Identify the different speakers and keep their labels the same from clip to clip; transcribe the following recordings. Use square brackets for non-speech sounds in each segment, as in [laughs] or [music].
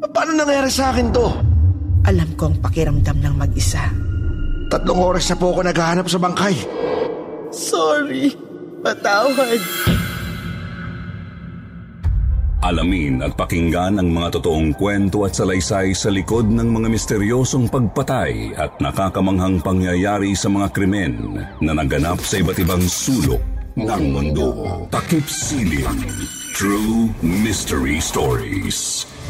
Speaker 1: Paano nangyari sa akin to?
Speaker 2: Alam ko ang pakiramdam ng mag-isa.
Speaker 1: Tatlong oras na po ako naghahanap sa bangkay.
Speaker 2: Sorry. Patawad.
Speaker 3: Alamin at pakinggan ang mga totoong kwento at salaysay sa likod ng mga misteryosong pagpatay at nakakamanghang pangyayari sa mga krimen na naganap sa iba't ibang sulok ng mundo. Takip Siling. True Mystery Stories.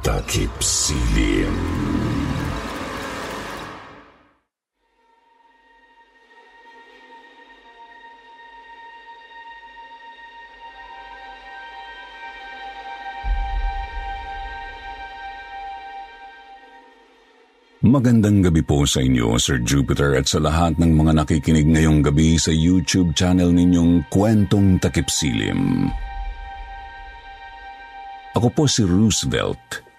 Speaker 3: takip silim. Magandang gabi po sa inyo, Sir Jupiter, at sa lahat ng mga nakikinig ngayong gabi sa YouTube channel ninyong Kwentong Takip Silim. Ako po si Roosevelt.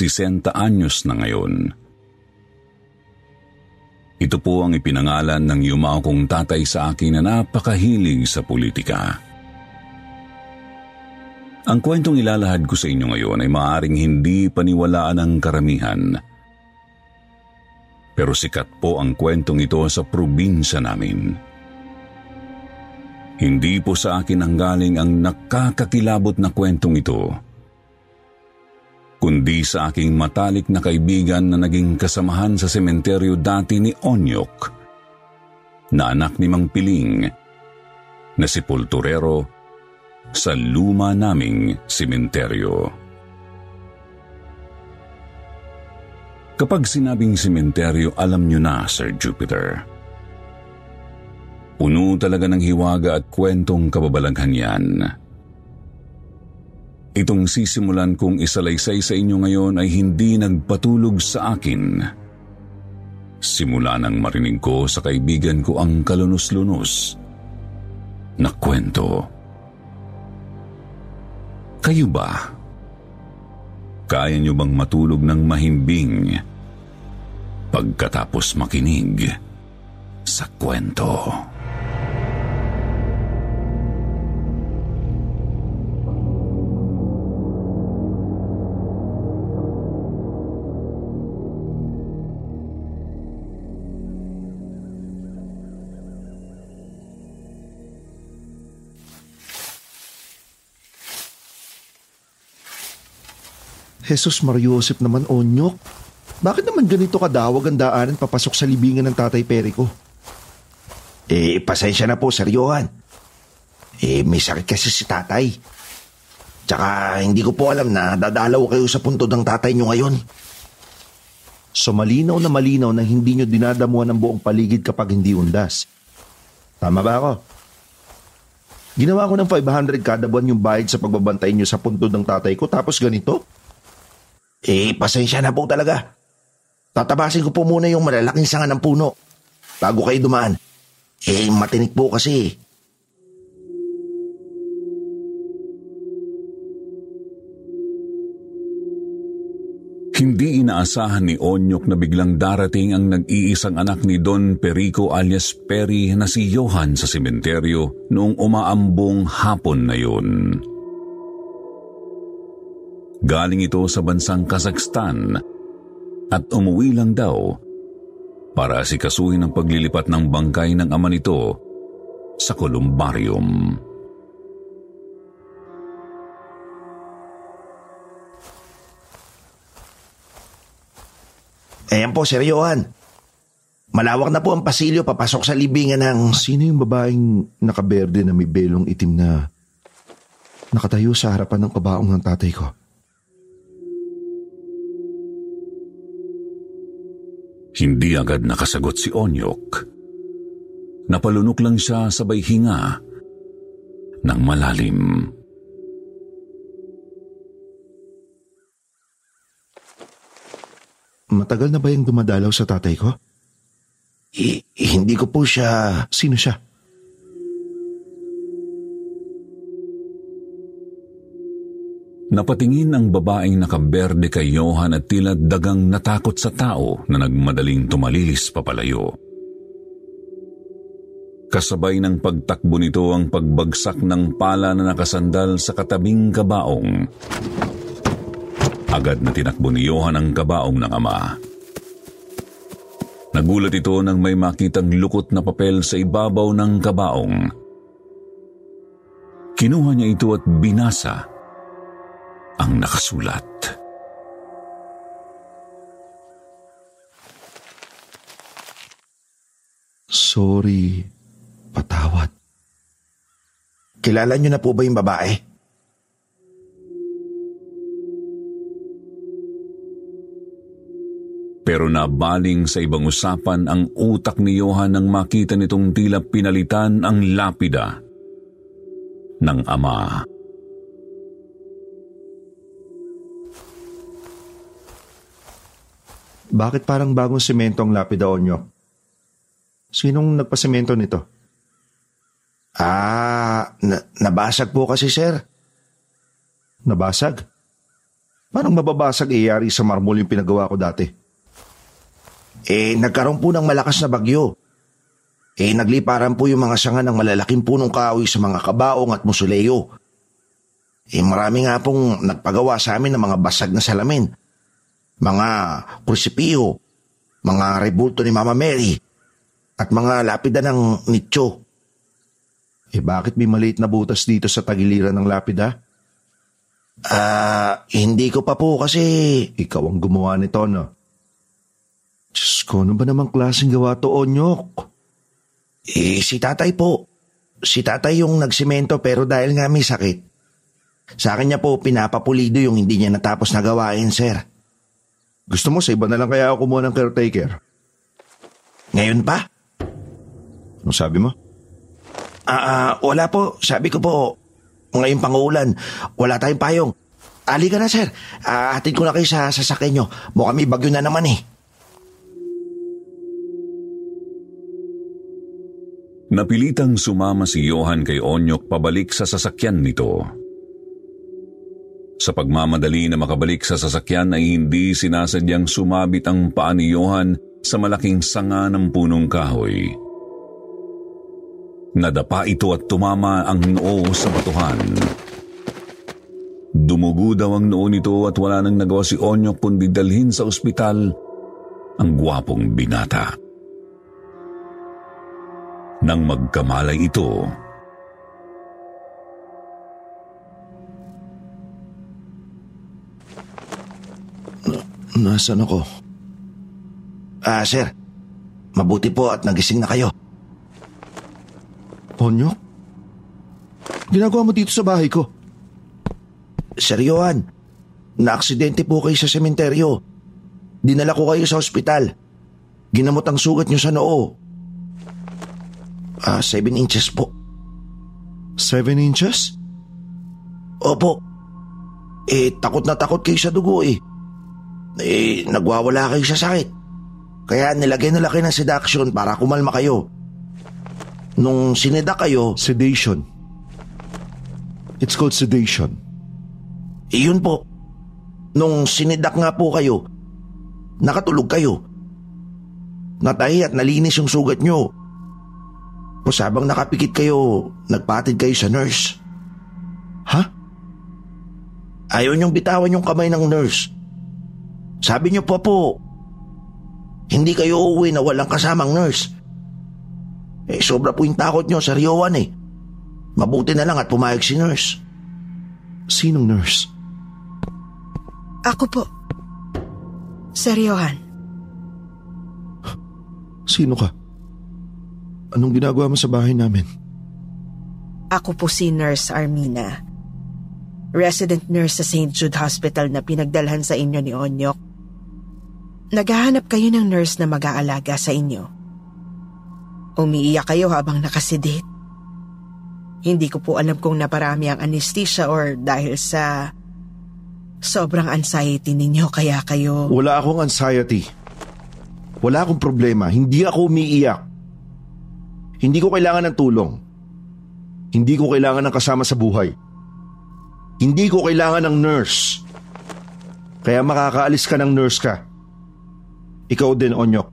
Speaker 3: 60 anyos na ngayon. Ito po ang ipinangalan ng yumao kong tatay sa akin na napakahilig sa politika. Ang kwentong ilalahad ko sa inyo ngayon ay maaaring hindi paniwalaan ng karamihan. Pero sikat po ang kwentong ito sa probinsya namin. Hindi po sa akin ang galing ang nakakakilabot na kwentong ito, kundi sa aking matalik na kaibigan na naging kasamahan sa sementeryo dati ni Onyok, na anak ni Mang Piling, na si Pulturero sa luma naming sementeryo. Kapag sinabing sementeryo, alam nyo na, Sir Jupiter. Puno talaga ng hiwaga at kwentong kababalaghan yan. Itong sisimulan kong isalaysay sa inyo ngayon ay hindi nagpatulog sa akin. Simula nang marinig ko sa kaibigan ko ang kalunos-lunos na kwento. Kayo ba? Kaya niyo bang matulog ng mahimbing pagkatapos makinig sa kwento?
Speaker 1: Jesus Mariosep naman, Onyok. Bakit naman ganito kadawag ang daanan papasok sa libingan ng tatay Peri ko?
Speaker 4: Eh, pasensya na po, Sir Johan. Eh, may sakit kasi si tatay. Tsaka hindi ko po alam na dadalaw kayo sa punto ng tatay nyo ngayon.
Speaker 1: So malinaw na malinaw na hindi nyo dinadamuhan ng buong paligid kapag hindi undas. Tama ba ako? Ginawa ko ng 500 kada buwan yung bayad sa pagbabantay nyo sa puntod ng tatay ko tapos ganito?
Speaker 4: Eh, pasensya na po talaga. Tatabasin ko po muna yung malalaking sanga ng puno bago kayo dumaan. Eh, matinik po kasi.
Speaker 3: Hindi inaasahan ni Onyok na biglang darating ang nag-iisang anak ni Don Perico alias Peri na si Johan sa sementeryo noong umaambong hapon na yun. Galing ito sa bansang Kazakhstan at umuwi lang daw para asikasuhin ang paglilipat ng bangkay ng ama nito sa kolumbarium.
Speaker 4: Ayan po, Sir Johan. Malawak na po ang pasilyo papasok sa libingan ng...
Speaker 1: Sino yung babaeng nakaberde na may belong itim na nakatayo sa harapan ng kabaong ng tatay ko?
Speaker 3: Hindi agad nakasagot si Onyok. Napalunok lang siya sabay hinga ng malalim.
Speaker 1: Matagal na ba yung dumadalaw sa tatay ko?
Speaker 4: Eh, hindi ko po siya...
Speaker 1: Sino siya?
Speaker 3: Napatingin ang babaeng nakaberde kay Johan at tila dagang natakot sa tao na nagmadaling tumalilis papalayo. Kasabay ng pagtakbo nito ang pagbagsak ng pala na nakasandal sa katabing kabaong. Agad na tinakbo ni Johan ang kabaong ng ama. Nagulat ito nang may makitang lukot na papel sa ibabaw ng kabaong. Kinuha niya ito at binasa ang nakasulat.
Speaker 1: Sorry, patawad.
Speaker 4: Kilala niyo na po ba yung babae?
Speaker 3: Pero nabaling sa ibang usapan ang utak ni Johan nang makita nitong tila pinalitan ang lapida ng ama.
Speaker 1: Bakit parang bagong semento ang lapida onyo? Sinong nagpasemento nito?
Speaker 4: Ah, na- nabasag po kasi, sir.
Speaker 1: Nabasag? Parang mababasag iyari sa marmol yung pinagawa ko dati.
Speaker 4: Eh, nagkaroon po ng malakas na bagyo. Eh, nagliparan po yung mga sanga ng malalaking punong kahoy sa mga kabaong at musuleyo. Eh, marami nga pong nagpagawa sa amin ng mga basag na salamin. Mga krusipiyo, mga rebulto ni Mama Mary, at mga lapida ng nicho.
Speaker 1: Eh bakit may maliit na butas dito sa tagiliran ng lapida?
Speaker 4: Ah, hindi ko pa po kasi...
Speaker 1: Ikaw ang gumawa nito, no? Diyos ko, ano ba namang klaseng gawa to, Onyok?
Speaker 4: Eh, si tatay po. Si tatay yung nagsimento pero dahil nga may sakit. Sa akin niya po pinapapulido yung hindi niya natapos na gawain, sir.
Speaker 1: Gusto mo sa iba na lang kaya ako kumuha ng caretaker?
Speaker 4: Ngayon pa?
Speaker 1: Ano sabi mo?
Speaker 4: Ah, ah, wala po. Sabi ko po, ngayon pangulan, wala tayong payong. Ali ka na, sir. Ah, hatid ko na kayo sa sasakyan nyo. Mukhang may bagyo na naman eh.
Speaker 3: Napilitang sumama si Johan kay Onyok pabalik sa sasakyan nito. Sa pagmamadali na makabalik sa sasakyan ay hindi sinasadyang sumabit ang paa ni Johan sa malaking sanga ng punong kahoy. Nadapa ito at tumama ang noo sa batuhan. Dumugo daw ang noo nito at wala nang nagawa si Onyok kundi dalhin sa ospital ang gwapong binata. Nang magkamalay ito,
Speaker 1: Nasaan ako?
Speaker 4: Ah, sir. Mabuti po at nagising na kayo.
Speaker 1: Onyok? Ginagawa mo dito sa bahay ko?
Speaker 4: Sir Johan, naaksidente po kayo sa sementeryo. Dinala ko kayo sa ospital. Ginamot ang sugat niyo sa noo. Ah, seven inches po.
Speaker 1: Seven inches?
Speaker 4: Opo. Eh, takot na takot kayo sa dugo eh. Eh, nagwawala kayo sa sakit. Kaya nilagyan nila kayo ng sedaction para kumalma kayo. Nung sinedak kayo,
Speaker 1: Sedation. It's called sedation.
Speaker 4: iyon po. Nung sinidak nga po kayo, nakatulog kayo. Natahi at nalinis yung sugat nyo. Tapos habang nakapikit kayo, nagpatid kayo sa nurse.
Speaker 1: Ha?
Speaker 4: Ayaw niyong bitawan yung kamay ng nurse. Sabi niyo pa po, hindi kayo uuwi na walang kasamang nurse. Eh, sobra po yung takot niyo sa Riowan eh. Mabuti na lang at pumayag si nurse.
Speaker 1: Sinong nurse?
Speaker 2: Ako po. Seryohan.
Speaker 1: Sino ka? Anong ginagawa mo sa bahay namin?
Speaker 2: Ako po si Nurse Armina. Resident nurse sa St. Jude Hospital na pinagdalhan sa inyo ni Onyok. Naghahanap kayo ng nurse na mag-aalaga sa inyo. Umiiyak kayo habang nakasidit. Hindi ko po alam kung naparami ang anesthesia or dahil sa sobrang anxiety ninyo kaya kayo...
Speaker 1: Wala akong anxiety. Wala akong problema. Hindi ako umiiyak. Hindi ko kailangan ng tulong. Hindi ko kailangan ng kasama sa buhay. Hindi ko kailangan ng nurse. Kaya makakaalis ka ng nurse ka. Ikaw din, Onyok.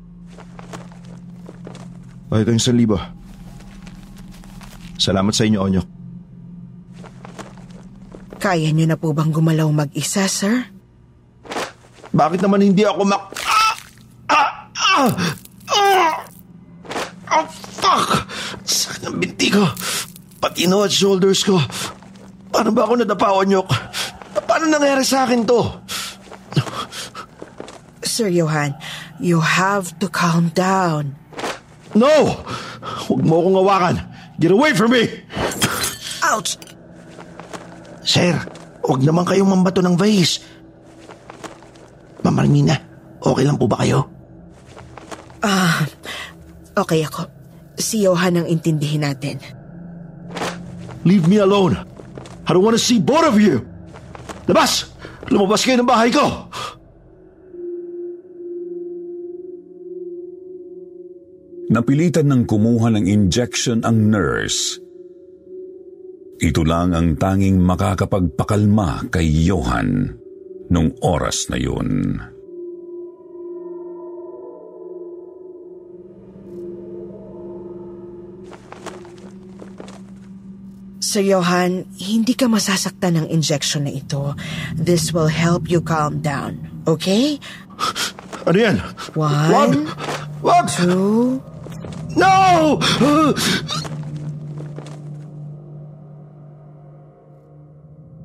Speaker 1: O, ito yung 1,000. Salamat sa inyo, Onyok.
Speaker 2: Kaya niyo na po bang gumalaw mag-isa, sir?
Speaker 1: Bakit naman hindi ako mak... Ah! Ah! Ah! Ah! Oh, fuck! Sakit ng binti ko. Pati no at shoulders ko. Paano ba ako nadapa, Onyok? Paano nangyari sa akin to?
Speaker 2: Sir Johan, you have to calm down.
Speaker 1: No! Huwag mo akong hawakan. Get away from me!
Speaker 2: Ouch!
Speaker 4: Sir, huwag naman kayong mambato ng vase. Ma'am Armina, okay lang po ba kayo?
Speaker 2: Okay ako. Si Johan ang intindihin natin.
Speaker 1: Leave me alone. I don't want to see both of you. Labas! Lumabas kayo ng bahay ko!
Speaker 3: Napilitan ng kumuha ng injection ang nurse. Ito lang ang tanging makakapagpakalma kay Johan nung oras na yun.
Speaker 2: Sir Johan, hindi ka masasaktan ng injection na ito. This will help you calm down. Okay?
Speaker 1: Ano yan?
Speaker 2: One,
Speaker 1: Wag! Wag!
Speaker 2: two,
Speaker 1: No!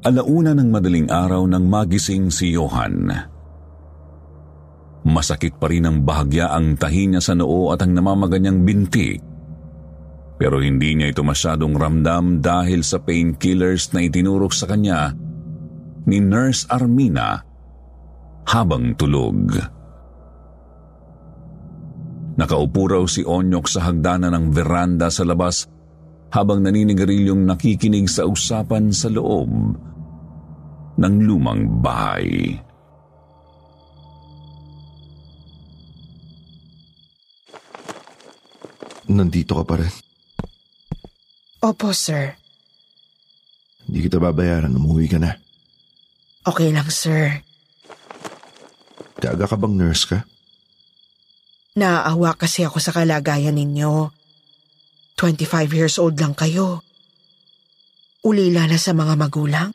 Speaker 3: Alauna ng madaling araw nang magising si Johan. Masakit pa rin ang bahagya ang tahi niya sa noo at ang namamaganyang binti. Pero hindi niya ito masyadong ramdam dahil sa painkillers na itinurok sa kanya ni Nurse Armina habang tulog. Nakaupo raw si Onyok sa hagdanan ng veranda sa labas habang naninigaryong nakikinig sa usapan sa loob ng lumang bahay.
Speaker 1: Nandito ka pa rin.
Speaker 2: Opo, sir.
Speaker 1: Hindi kita babayaran. Umuwi ka na.
Speaker 2: Okay lang, sir.
Speaker 1: Gaga ka bang nurse ka?
Speaker 2: Naaawa kasi ako sa kalagayan ninyo. 25 years old lang kayo. Ulila na sa mga magulang.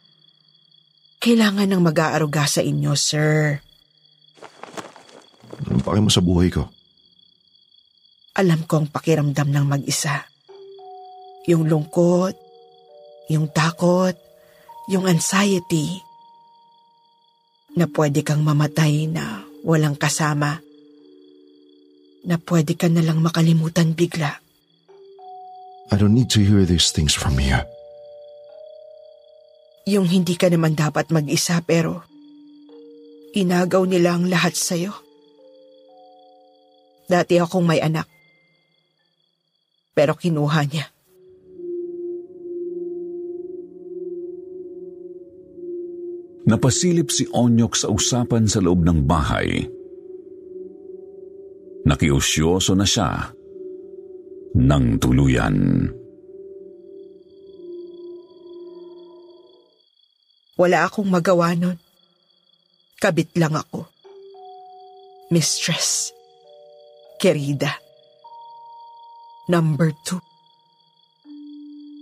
Speaker 2: Kailangan ng mag-aaruga sa inyo, sir.
Speaker 1: Anong pake mo sa buhay ko?
Speaker 2: Alam kong pakiramdam ng mag-isa. Yung lungkot, yung takot, yung anxiety, na pwede kang mamatay na walang kasama, na pwede ka nalang makalimutan bigla.
Speaker 1: I don't need to hear these things from you.
Speaker 2: Yung hindi ka naman dapat mag-isa pero inagaw nila ang lahat sa'yo. Dati akong may anak. Pero kinuha niya.
Speaker 3: Napasilip si Onyok sa usapan sa loob ng bahay. Nakiusyoso na siya ng tuluyan.
Speaker 2: Wala akong magawa nun. Kabit lang ako. Mistress. Querida. Number two.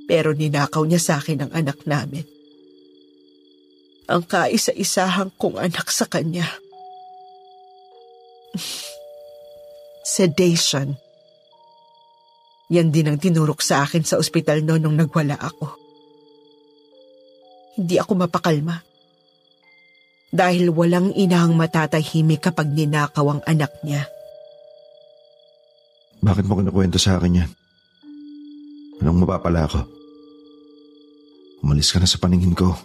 Speaker 2: Pero ninakaw niya sa akin ang anak namin. Ang kaisa-isahang kong anak sa kanya. [laughs] Sedation. Yan din ang tinurok sa akin sa ospital noon nung nagwala ako. Hindi ako mapakalma. Dahil walang inang matatahimik kapag ninakaw ang anak niya.
Speaker 1: Bakit mo kinakwento sa akin yan? Anong mapapala ko? Umalis ka na sa paningin ko.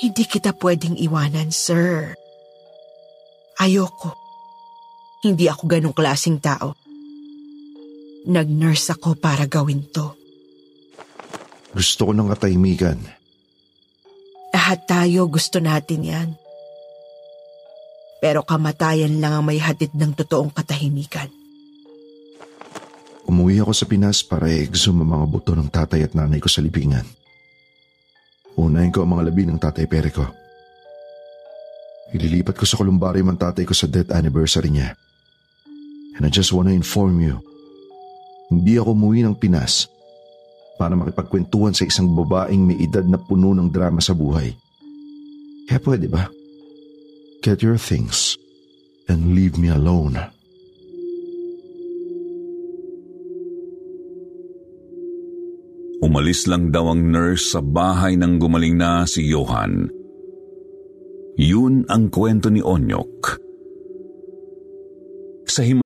Speaker 2: Hindi kita pwedeng iwanan, sir. Ayoko. Hindi ako ganong klasing tao. Nag-nurse ako para gawin to.
Speaker 1: Gusto ko ng katahimikan.
Speaker 2: Lahat tayo gusto natin yan. Pero kamatayan lang ang may hatid ng totoong katahimikan.
Speaker 1: Umuwi ako sa Pinas para i-exhume ang mga buto ng tatay at nanay ko sa libingan. Unahin ko ang mga labi ng tatay pere ko. Ililipat ko sa kolumbarium ang tatay ko sa death anniversary niya. And I just wanna inform you, hindi ako umuwi ng Pinas para makipagkwentuhan sa isang babaeng may edad na puno ng drama sa buhay. Kaya pwede ba? Get your things and leave me alone.
Speaker 3: Umalis lang daw ang nurse sa bahay ng gumaling na si Johan. Yun ang kwento ni Onyok. Sa him-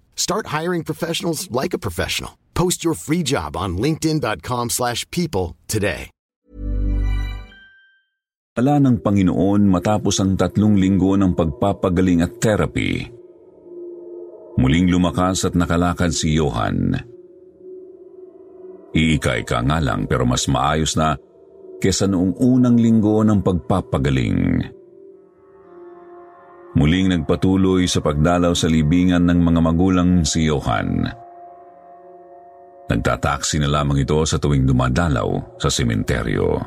Speaker 5: Start hiring professionals like a professional. Post your free job on linkedin.com/people slash people today.
Speaker 3: Ala ng Panginoon matapos ang tatlong linggo ng pagpapagaling at therapy. Muling lumakas at nakalakad si Johan. Iika-ika nga lang pero mas maayos na kesa noong unang linggo ng pagpapagaling. Muling nagpatuloy sa pagdalaw sa libingan ng mga magulang si Johan. Nagtataksi na lamang ito sa tuwing dumadalaw sa sementeryo.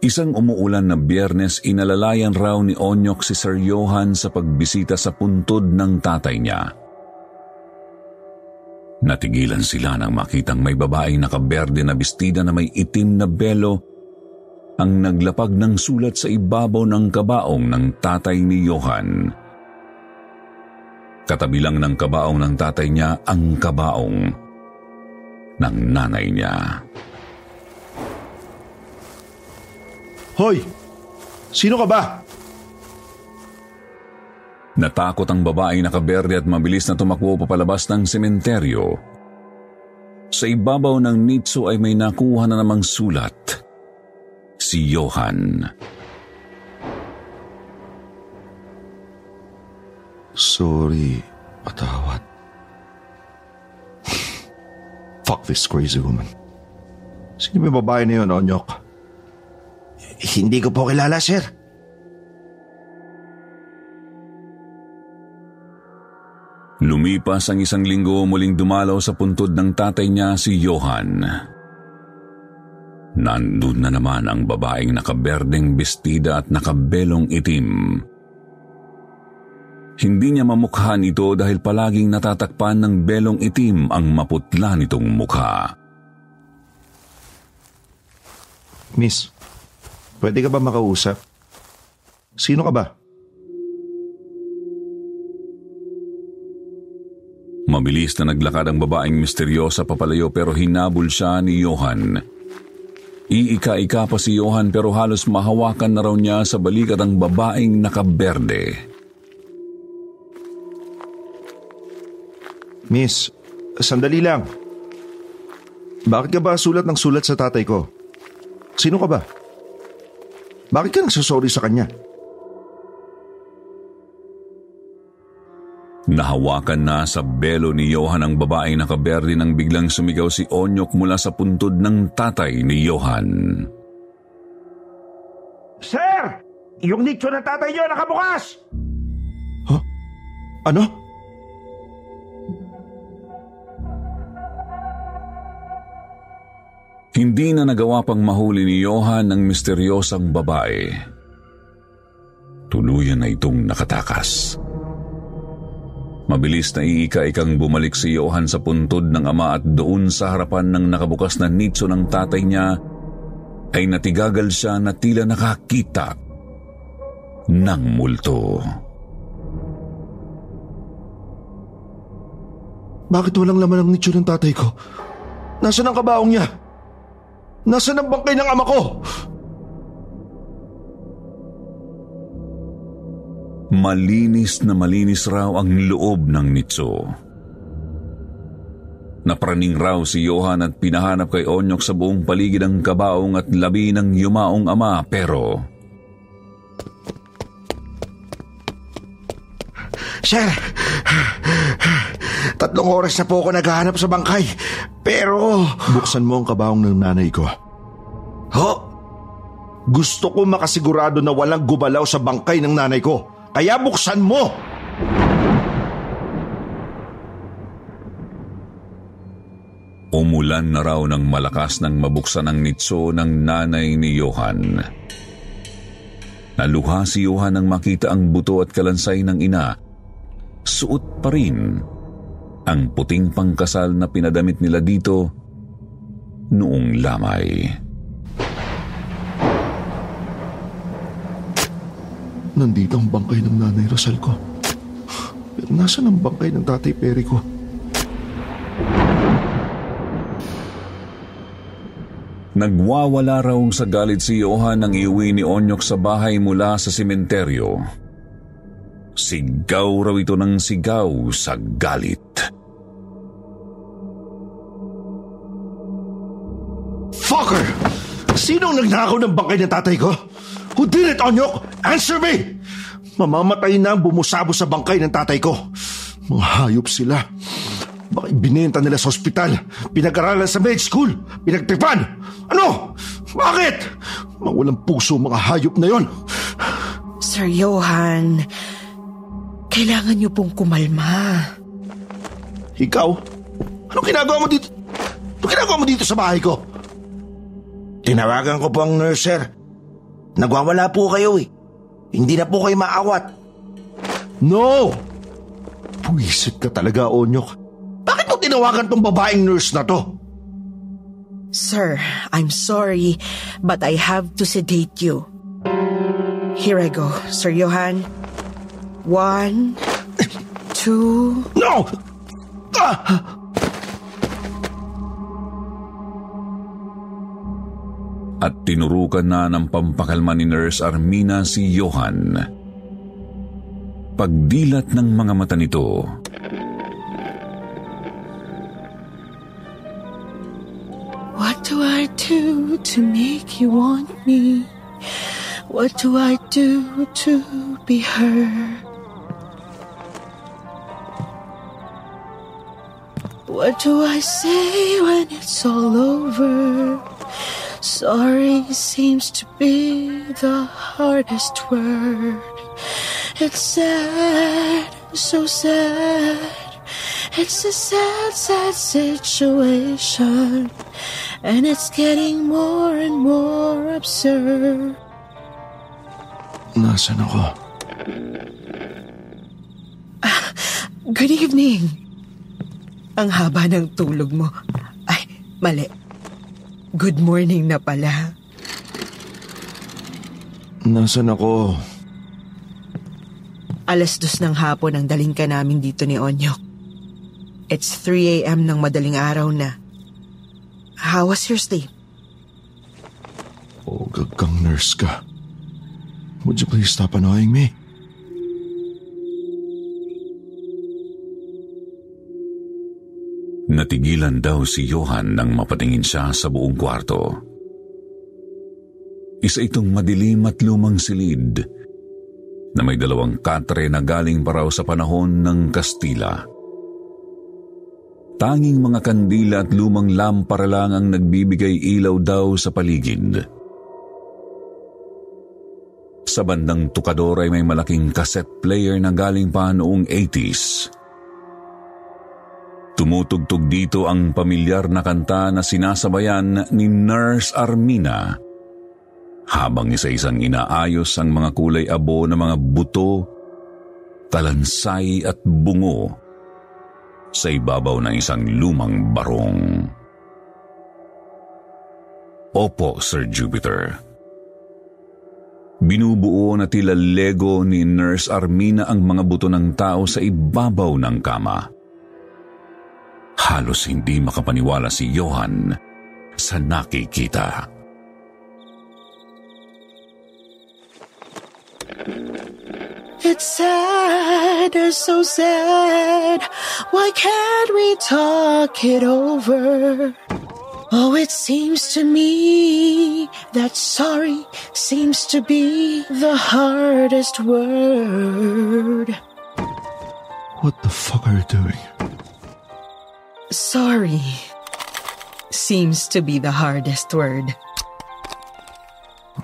Speaker 3: Isang umuulan na biyernes inalalayan raw ni Onyok si Sir Johan sa pagbisita sa puntod ng tatay niya. Natigilan sila nang makitang may babaeng nakaberde na bestida na may itim na belo ang naglapag ng sulat sa ibabaw ng kabaong ng tatay ni Johan. Katabi lang ng kabaong ng tatay niya ang kabaong ng nanay niya.
Speaker 1: Hoy! Sino ka ba?
Speaker 3: Natakot ang babaeng nakaberde at mabilis na tumakbo papalabas ng sementeryo. Sa ibabaw ng nitso ay may nakuha na namang sulat. Si Johan.
Speaker 1: Sorry, patawad. Fuck this crazy woman. Sino ba babae na yun, Onyok?
Speaker 4: Hindi ko po kilala, sir.
Speaker 3: Lumipas ang isang linggo muling dumalaw sa puntod ng tatay niya si Johan. Nandun na naman ang babaeng nakaberdeng bestida at nakabelong itim. Hindi niya mamukhaan ito dahil palaging natatakpan ng belong itim ang maputla nitong mukha.
Speaker 1: Miss, pwede ka ba makausap? Sino ka ba?
Speaker 3: Mabilis na naglakad ang babaeng misteryosa papalayo pero hinabol siya ni Johan. Iika-ika pa si Johan pero halos mahawakan na raw niya sa balikat ang babaeng nakaberde.
Speaker 1: Miss, sandali lang. Bakit ka ba sulat ng sulat sa tatay ko? Sino ka ba? Bakit ka nagsasorry sa kanya?
Speaker 3: Nahawakan na sa belo ni Johan ang babaeng nakaberde nang biglang sumigaw si Onyok mula sa puntod ng tatay ni Johan.
Speaker 4: Sir! Yung nicho ng tatay niyo nakabukas!
Speaker 1: Huh? Ano?
Speaker 3: Hindi na nagawa pang mahuli ni Johan ang misteryosang babae. Tuluyan na itong nakatakas. Mabilis na iika-ikang bumalik si Johan sa puntod ng ama at doon sa harapan ng nakabukas na nitso ng tatay niya ay natigagal siya na tila nakakita ng multo.
Speaker 1: Bakit walang laman ang nicho ng tatay ko? Nasaan ang kabaong niya? Nasaan ang bangkay ng ama ko?
Speaker 3: Malinis na malinis raw ang loob ng nitso. Napraning raw si Johan at pinahanap kay Onyok sa buong paligid ng kabaong at labi ng yumaong ama pero...
Speaker 4: Sir, tatlong oras na po ako naghahanap sa bangkay. Pero...
Speaker 1: Buksan mo ang kabaong ng nanay ko.
Speaker 4: Ho?
Speaker 1: Gusto ko makasigurado na walang gumalaw sa bangkay ng nanay ko. Kaya buksan mo!
Speaker 3: Umulan na raw ng malakas nang mabuksan ang nitso ng nanay ni Johan. Naluha si Johan nang makita ang buto at kalansay ng ina. Suot pa rin ang puting pangkasal na pinadamit nila dito noong lamay.
Speaker 1: Nandito ang bangkay ng nanay Rosal ko. Pero nasaan ang bangkay ng tatay Peri ko?
Speaker 3: Nagwawala raw sa galit si Johan nang iuwi ni Onyok sa bahay mula sa simenteryo. Sigaw raw ito ng sigaw sa galit.
Speaker 1: Fucker! Sinong nagnakaw ng bangkay ng tatay ko? Who did it, Onyok? Answer me! Mamamatay na ang bumusabo sa bangkay ng tatay ko. Mga hayop sila. Baka ibinenta nila sa ospital, pinag-aralan sa med school, pinagtripan. Ano? Bakit? Mga walang puso mga hayop na yon.
Speaker 2: Sir Johan, kailangan niyo pong kumalma.
Speaker 1: Ikaw? Anong ginagawa mo dito? Anong ginagawa mo dito sa bahay ko?
Speaker 4: Tinawagan ko po ang nurse, sir. Nagwawala po kayo eh. Hindi na po kayo maawat.
Speaker 1: No! Puwisit ka talaga, Onyok.
Speaker 4: Bakit mo tinawagan tong babaeng nurse na to?
Speaker 2: Sir, I'm sorry, but I have to sedate you. Here I go, Sir Johan. One, two...
Speaker 4: No! Ah!
Speaker 3: At tinurukan na ng pampakalma ni Nurse Armina si Johan. Pagdilat ng mga mata nito,
Speaker 2: What do I do to make you want me? What do I do to be heard? What do I say when it's all over? Sorry seems to be the hardest word. It's sad, so sad. It's a sad, sad situation. And it's getting more and more absurd.
Speaker 1: Nasaan ako?
Speaker 2: Good evening. Ang haba ng tulog mo. Ay, mali. Good morning na pala.
Speaker 1: Nasaan ako?
Speaker 2: Alas dos ng hapon ang daling ka namin dito ni Onyok. It's 3 a.m. ng madaling araw na. How was your sleep?
Speaker 1: Oh, gagang nurse ka. Would you please stop annoying me?
Speaker 3: Natigilan daw si Johan nang mapatingin siya sa buong kwarto. Isa itong madilim at lumang silid na may dalawang katre na galing pa raw sa panahon ng Kastila. Tanging mga kandila at lumang lampara lang ang nagbibigay ilaw daw sa paligid. Sa bandang tukador ay may malaking cassette player na galing pa noong 80s. Tumutugtog dito ang pamilyar na kanta na sinasabayan ni Nurse Armina habang isa-isang inaayos ang mga kulay abo na mga buto, talansay at bungo sa ibabaw ng isang lumang barong. Opo, Sir Jupiter. Binubuo na tila Lego ni Nurse Armina ang mga buto ng tao sa ibabaw ng kama. Halos hindi makapaniwala si Johan sa nakikita.
Speaker 2: It's sad, so sad. Why can't we talk it over? Oh, it seems to me that sorry seems to be the hardest word.
Speaker 1: What the fuck are you doing?
Speaker 2: Sorry seems to be the hardest word.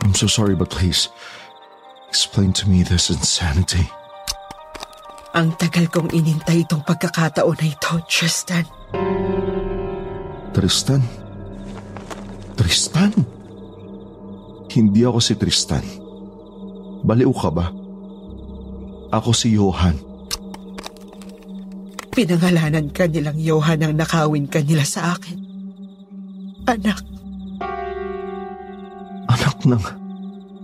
Speaker 1: I'm so sorry, but please explain to me this insanity.
Speaker 2: Ang tagal kong inintay itong pagkakataon na ito, Tristan.
Speaker 1: Tristan? Tristan? Hindi ako si Tristan. Baliw ka ba? Ako si Johan.
Speaker 2: Pinangalanan ka nilang Johan ang nakawin ka nila sa akin. Anak,
Speaker 1: Anak ng...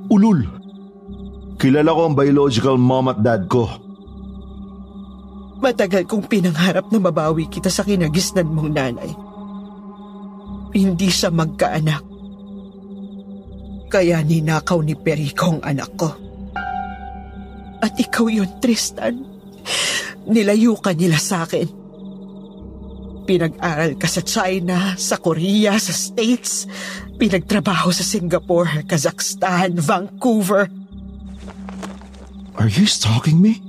Speaker 1: Ulul! Kilala ko ang biological mom at dad ko.
Speaker 2: matagal kong pinangharap na mabawi kita sa kinagisnan mong nanay. Hindi siya magkaanak. Kaya ninakaw ni Perico ang anak ko. At ikaw yun, Tristan. Nilayo ka nila sa akin. Pinag-aral ka sa China, sa Korea, sa States. Pinagtrabaho sa Singapore, Kazakhstan, Vancouver.
Speaker 1: Are you stalking me?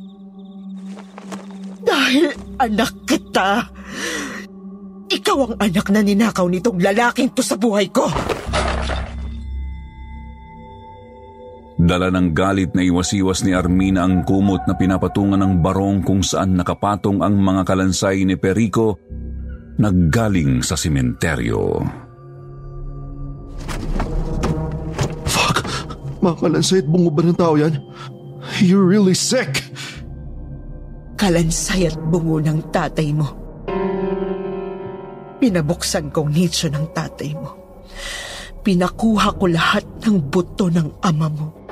Speaker 2: Dahil anak kita. Ikaw ang anak na ninakaw nitong lalaking to sa buhay ko.
Speaker 3: Dala ng galit na iwasiwas ni Armina ang kumot na pinapatungan ng barong kung saan nakapatong ang mga kalansay ni Perico na galing sa simenteryo.
Speaker 1: Fuck! Mga kalansay at bungo ba ng tao yan? You're really sick!
Speaker 2: Kalansay at bungo ng tatay mo. Pinabuksan kong nicho ng tatay mo. Pinakuha ko lahat ng buto ng ama mo.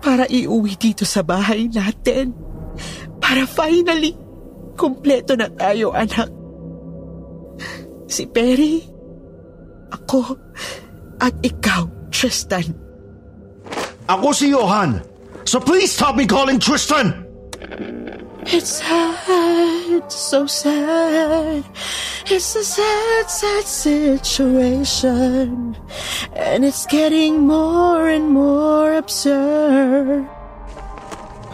Speaker 2: Para iuwi dito sa bahay natin. Para finally, kumpleto na tayo anak. Si Perry, ako, at ikaw, Tristan.
Speaker 4: Ako si Johan. So please stop me calling Tristan!
Speaker 2: It's sad, so sad. It's a sad, sad situation. And it's getting more and more absurd.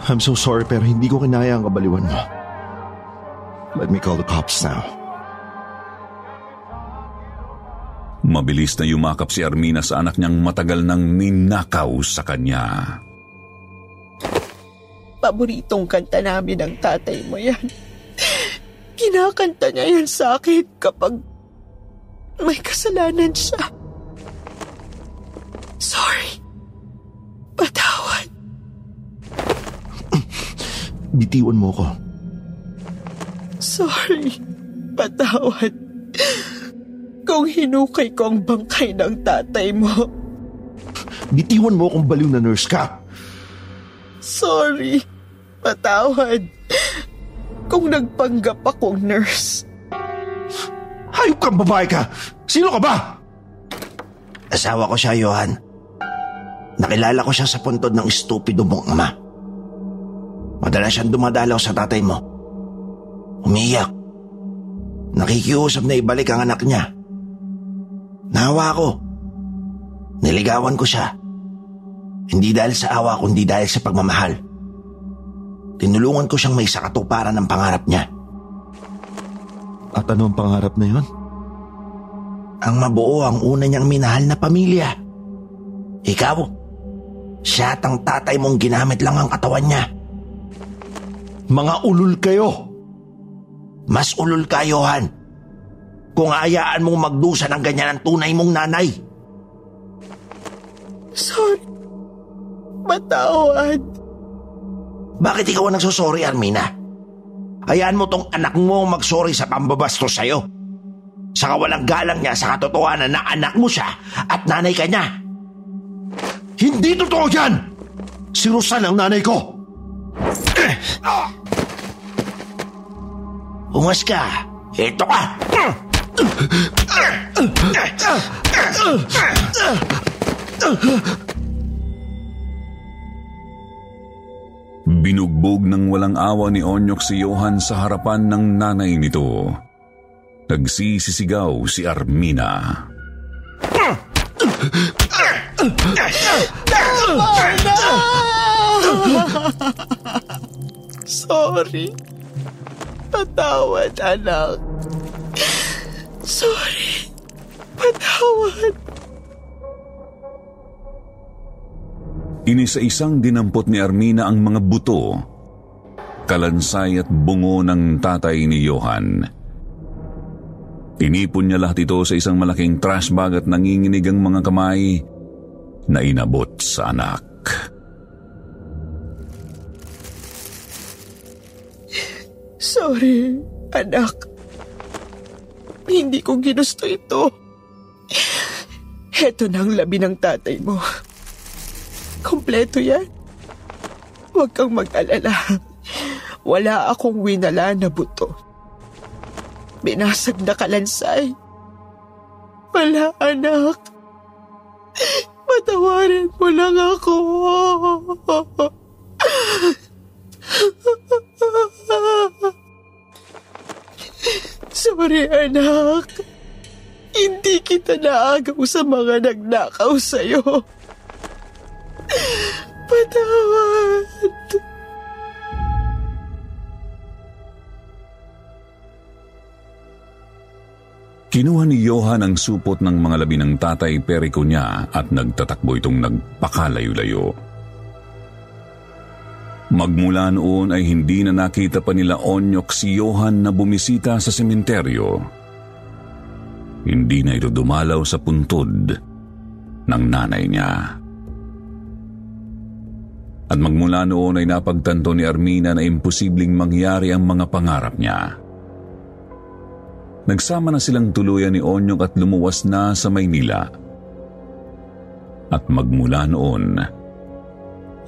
Speaker 1: I'm so sorry pero hindi ko kinaya ang kabaliwan mo. Let me call the cops now.
Speaker 3: Mabilis na yumakap si Armina sa anak niyang matagal nang ninakaw sa kanya.
Speaker 2: Paboritong kanta namin ng tatay mo yan. Kinakanta niya yan sa akin kapag may kasalanan siya. Sorry. Patawad.
Speaker 1: Bitiwan mo ko.
Speaker 2: Sorry. Patawad. Kung hinukay ko ang bangkay ng tatay mo.
Speaker 1: Bitiwan mo kung baliw na nurse ka.
Speaker 2: Sorry. Patawad. Kung nagpanggap akong nurse.
Speaker 1: Hayop kang babae ka! Sino ka ba?
Speaker 4: Asawa ko siya, Johan. Nakilala ko siya sa puntod ng estupido mong ama. Madalas siyang dumadalaw sa tatay mo. Umiyak. Nakikiusap na ibalik ang anak niya. Nahawa ko. Niligawan ko siya. Hindi dahil sa awa kundi dahil sa pagmamahal. Tinulungan ko siyang may sakatuparan ng pangarap niya.
Speaker 1: At ano ang pangarap na yon?
Speaker 4: Ang mabuo ang una niyang minahal na pamilya. Ikaw, siya at ang tatay mong ginamit lang ang katawan niya.
Speaker 1: Mga ulul kayo!
Speaker 4: Mas ulol ka, Johan. Kung ayaan mong magdusa ng ganyan ang tunay mong nanay.
Speaker 2: Sorry. Patawad.
Speaker 4: Bakit ikaw ang nagsosorry, Armina? Hayaan mo tong anak mo magsorry sa pambabastos sa'yo. Sa kawalang galang niya sa katotohanan na anak mo siya at nanay ka niya.
Speaker 1: Hindi totoo yan! Si Rosan ang nanay ko!
Speaker 4: Ungas ka. Ito ka.
Speaker 3: Binugbog ng walang awa ni Onyok si Johan sa harapan ng nanay nito. Nagsisisigaw si Armina.
Speaker 2: Sorry. Patawad, anak. Sorry. Patawad.
Speaker 3: Inisa-isang dinampot ni Armina ang mga buto, kalansay at bungo ng tatay ni Johan. Tinipon niya lahat ito sa isang malaking trash bag at nanginginig ang mga kamay na inabot sa anak.
Speaker 2: Sorry, anak. Hindi ko ginusto ito. Heto na ang labi ng tatay mo. Kompleto yan. Huwag kang mag-alala. Wala akong winala na buto. Binasag na kalansay. Wala, anak. Patawarin mo lang ako. Sorry, anak. Hindi kita naagaw sa mga nagnakaw sa'yo. Patawad.
Speaker 3: Kinuha ni Johan ang supot ng mga labi ng tatay periko niya at nagtatakbo itong nagpakalayo-layo. Magmula noon ay hindi na nakita pa nila Onyok si Johan na bumisita sa sementeryo. Hindi na ito dumalaw sa puntod ng nanay niya. At magmula noon ay napagtanto ni Armina na imposibleng mangyari ang mga pangarap niya. Nagsama na silang tuluyan ni Onyok at lumuwas na sa Maynila. At magmula noon,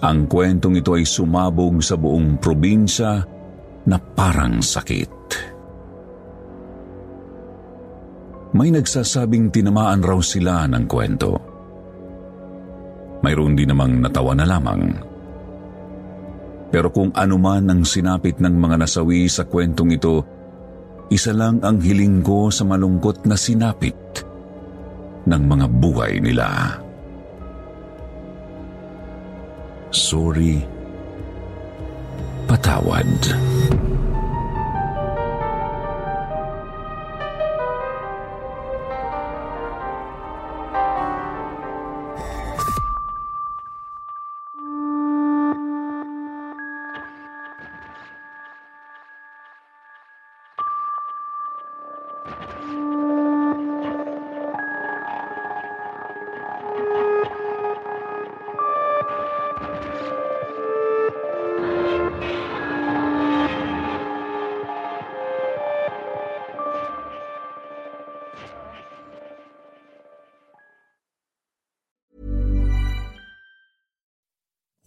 Speaker 3: ang kwentong ito ay sumabog sa buong probinsya na parang sakit. May nagsasabing tinamaan raw sila ng kwento. Mayroon din namang natawa na lamang. Pero kung ano man ang sinapit ng mga nasawi sa kwentong ito, isa lang ang hiling ko sa malungkot na sinapit ng mga buhay nila. Sorry, patawad.